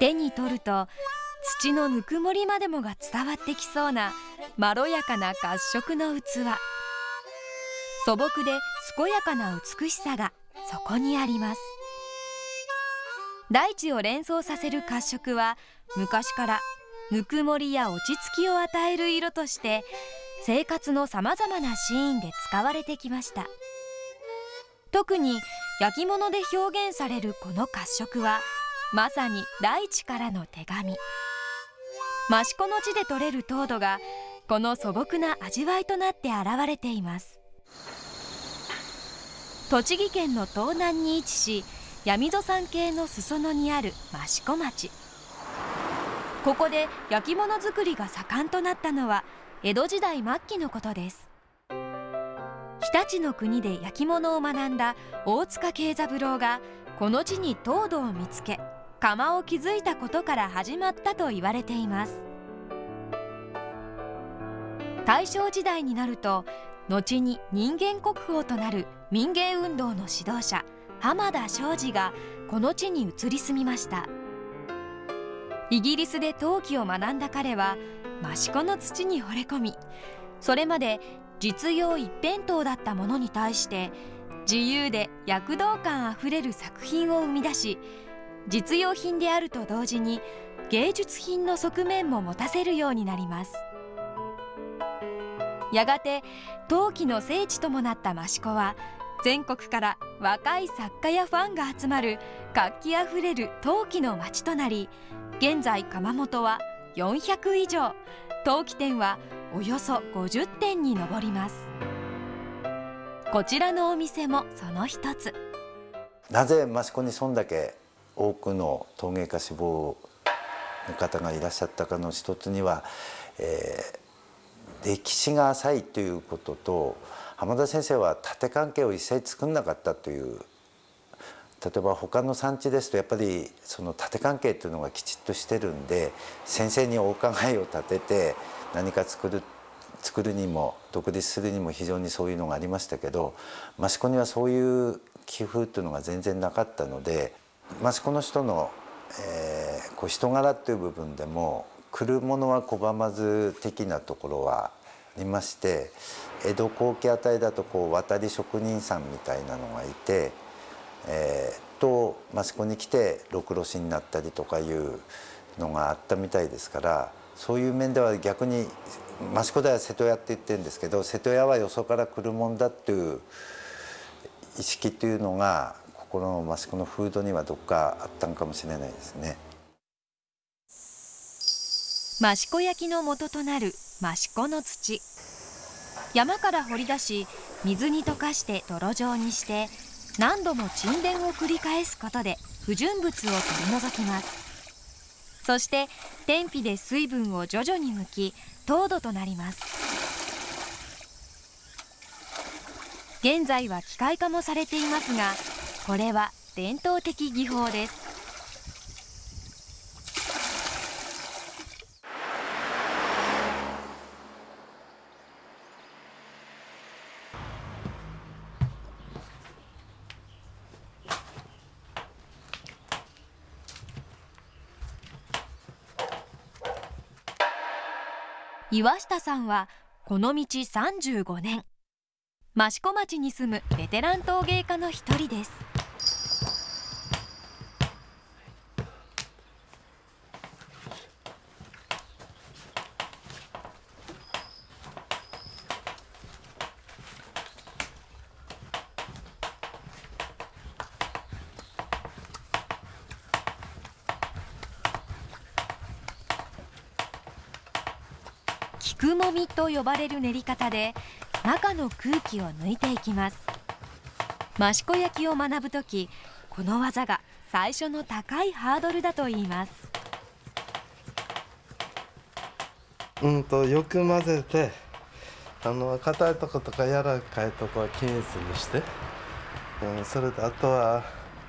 手に取ると土のぬくもりまでもが伝わってきそうなまろやかな褐色の器。素朴で健やかな美しさがそこにあります。大地を連想させる褐色は昔からぬくもりや落ち着きを与える色として生活のさまざまなシーンで使われてきました。特に焼き物で表現されるこの褐色はまさに大地からの手紙。益子の地で取れる糖度がこの素朴な味わいとなって現れています。栃木県の東南に位置し闇戸山系の裾野にある益子町。ここで焼き物作りが盛んとなったのは江戸時代末期のことです。日立の国で焼き物を学んだ大塚慶三郎がこの地に糖度を見つけ窯を築いたことから始まったと言われています。大正時代になると後に人間国宝となる民芸運動の指導者浜田庄司がこの地に移り住みました。イギリスで陶器を学んだ彼は益子の土に惚れ込みそれまで実用一辺倒だったものに対して自由で躍動感あふれる作品を生み出し実用品であると同時に芸術品の側面も持たせるようになります。やがて陶器の聖地ともなった益子は全国から若い作家やファンが集まる活気あふれる陶器の街となり現在窯元は400以上陶器店はおよそ50店に上ります。こちらのお店もその一つ。なぜ益子にそんだけ多くの陶芸家志望の方がいらっしゃったかの一つには、えー、歴史が浅いということと浜田先生は縦関係を一切作んなかったという例えば他の産地ですとやっぱりその縦関係っていうのがきちっとしてるんで先生にお考えを立てて何か作る作るにも独立するにも非常にそういうのがありましたけど益子にはそういう寄付っていうのが全然なかったので益子の人の、えー、こう人柄っていう部分でも来るものは拒まず的なところはありまして江戸後期あたりだとこう渡り職人さんみたいなのがいて、えー、と益子に来て六路師になったりとかいうのがあったみたいですからそういう面では逆に益子では瀬戸屋って言ってるんですけど瀬戸屋はよそから来るもんだっていう意識っていうのがこの益子のフードにはどっかあったのかもしれないですね。益子焼の元となる益子の土。山から掘り出し水に溶かして泥状にして何度も沈殿を繰り返すことで不純物を取り除きます。そして天日で水分を徐々に抜き糖度となります。現在は機械化もされていますがこれは伝統的技法です。岩下さんはこの道35年。益子町に住むベテラン陶芸家の一人です。菊もみと呼ばれる練り方で中の空気を抜いていきます益子焼を学ぶ時この技が最初の高いハードルだと言いますうんとよく混ぜてあの硬いとことか柔らかいとこは均一にして、うん、それであとは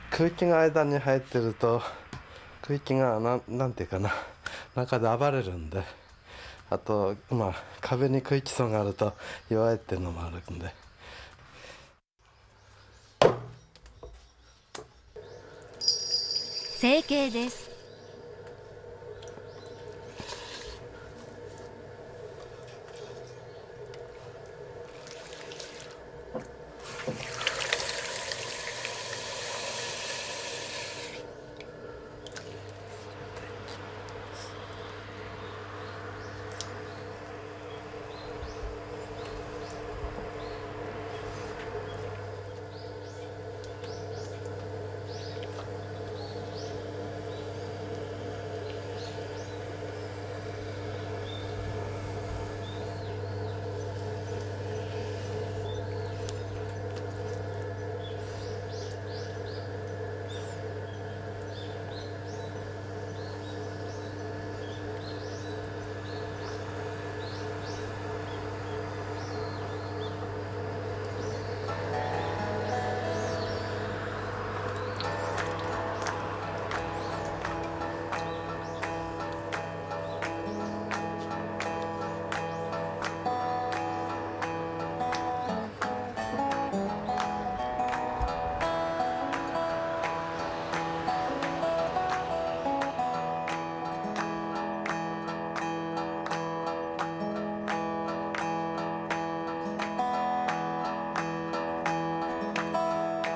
空気が間に入ってると空気がななんていうかな中で暴れるんで。あとまあ壁に食い基礎があると弱いっていうのもあるんで。成形です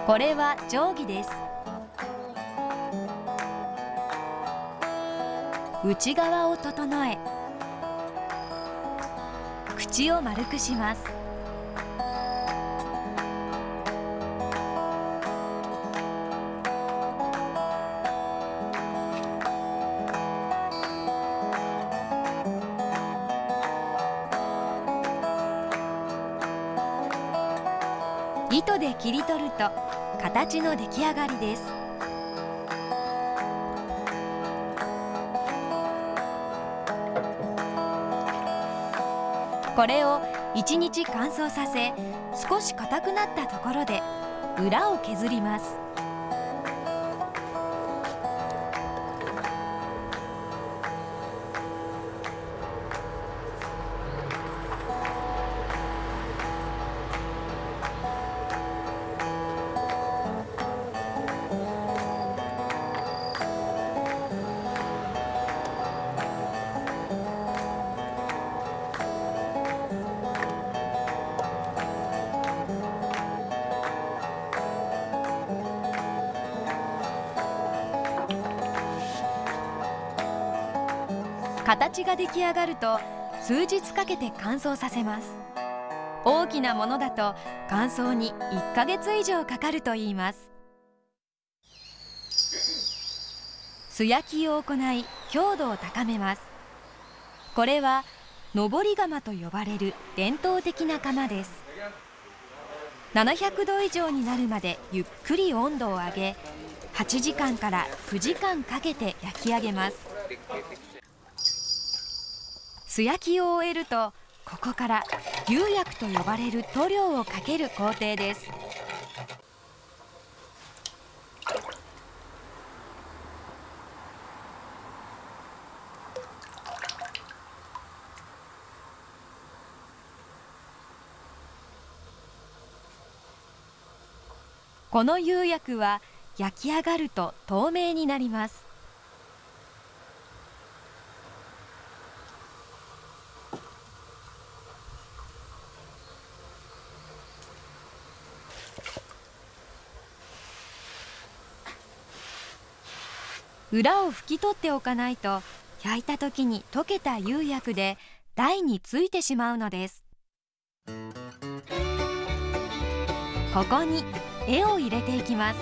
これは定規です。内側を整え口を丸くします。糸で切り取ると形の出来上がりです。これを1日乾燥させ少し硬くなったところで裏を削ります。形が出来上がると数日かけて乾燥させます。大きなものだと乾燥に1ヶ月以上かかるといいます。素焼きを行い強度を高めます。これは上り窯と呼ばれる伝統的な窯です。700度以上になるまでゆっくり温度を上げ8時間から9時間かけて焼き上げます。素焼きを終えるとここから釉薬と呼ばれる塗料をかける工程です。この釉薬は焼き上がると透明になります。裏を拭き取っておかないと焼いた時に溶けた釉薬で台についてしまうのです。ここに絵を入れていきます。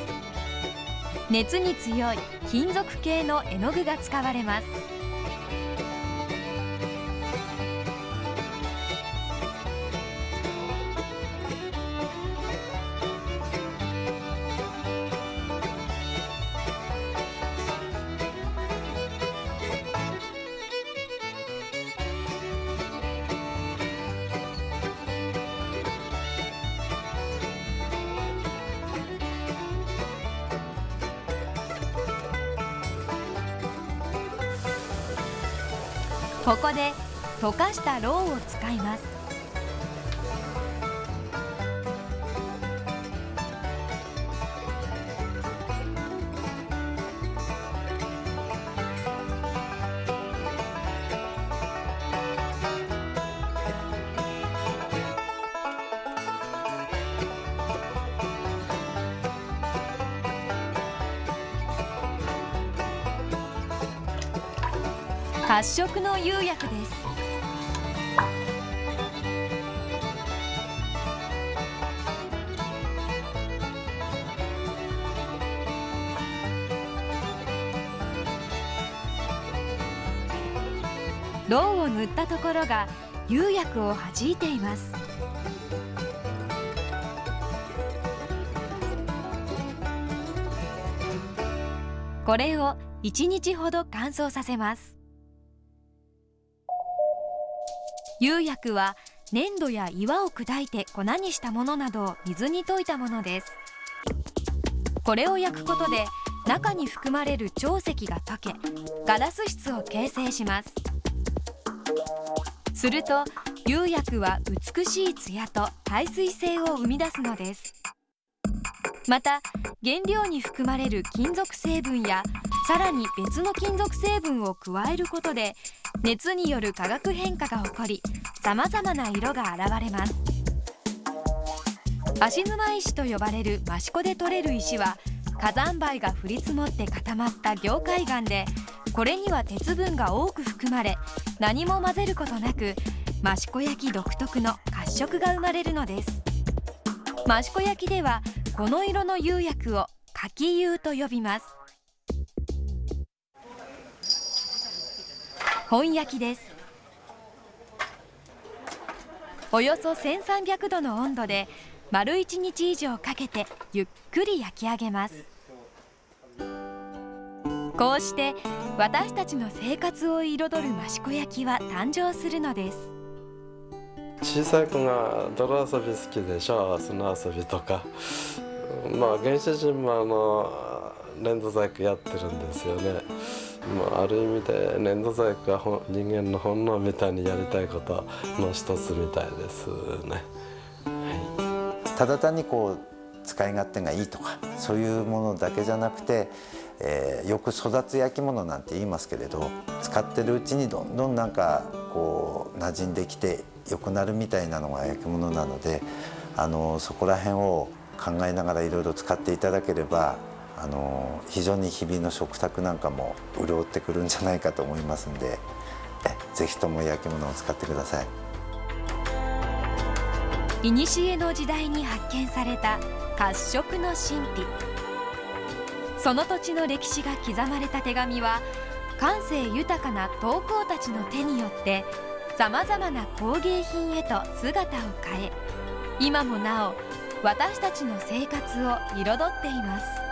熱に強い金属系の絵の具が使われます。ここで溶かしたろうを使います。褐色の釉薬です。ろうを塗ったところが釉薬を弾いています。これを1日ほど乾燥させます。釉薬は粘土や岩を砕いて粉にしたものなどを水に溶いたものです。これを焼くことで中に含まれる長石が溶けガラス質を形成します。すると釉薬は美しい艶と耐水性を生み出すのです。また原料に含まれる金属成分やさらに別の金属成分を加えることで熱による化学変化が起こりさまざまな色が現れます。足沼石と呼ばれる益子で取れる石は火山灰が降り積もって固まった凝灰岩でこれには鉄分が多く含まれ何も混ぜることなく益子焼独特の褐色が生まれるのです。益子焼ではこの色の釉薬を柿釉と呼びます。本焼きです。およそ1300度の温度で丸1日以上かけてゆっくり焼き上げます。こうして私たちの生活を彩る益子焼は誕生するのです。小さい子が泥遊び好きでしょ砂遊びとか。まあ原始人もあの粘土細工やってるんですよね、まあ、ある意味で粘土細工は人間の本能みたいにやりたいことの一つみたいですね、はい、ただ単にこう使い勝手がいいとかそういうものだけじゃなくてえー、よく育つ焼き物なんて言いますけれど使ってるうちにどんどんなんかこう馴染んできて良くなるみたいなのが焼き物なのであのそこら辺を考えながらいろいろ使っていただければあの非常に日々の食卓なんかも潤ってくるんじゃないかと思いますんでぜひとも焼き物を使ってください。古の時代に発見された褐色の神秘その土地の歴史が刻まれた手紙は感性豊かな陶工たちの手によってさまざまな工芸品へと姿を変え今もなお私たちの生活を彩っています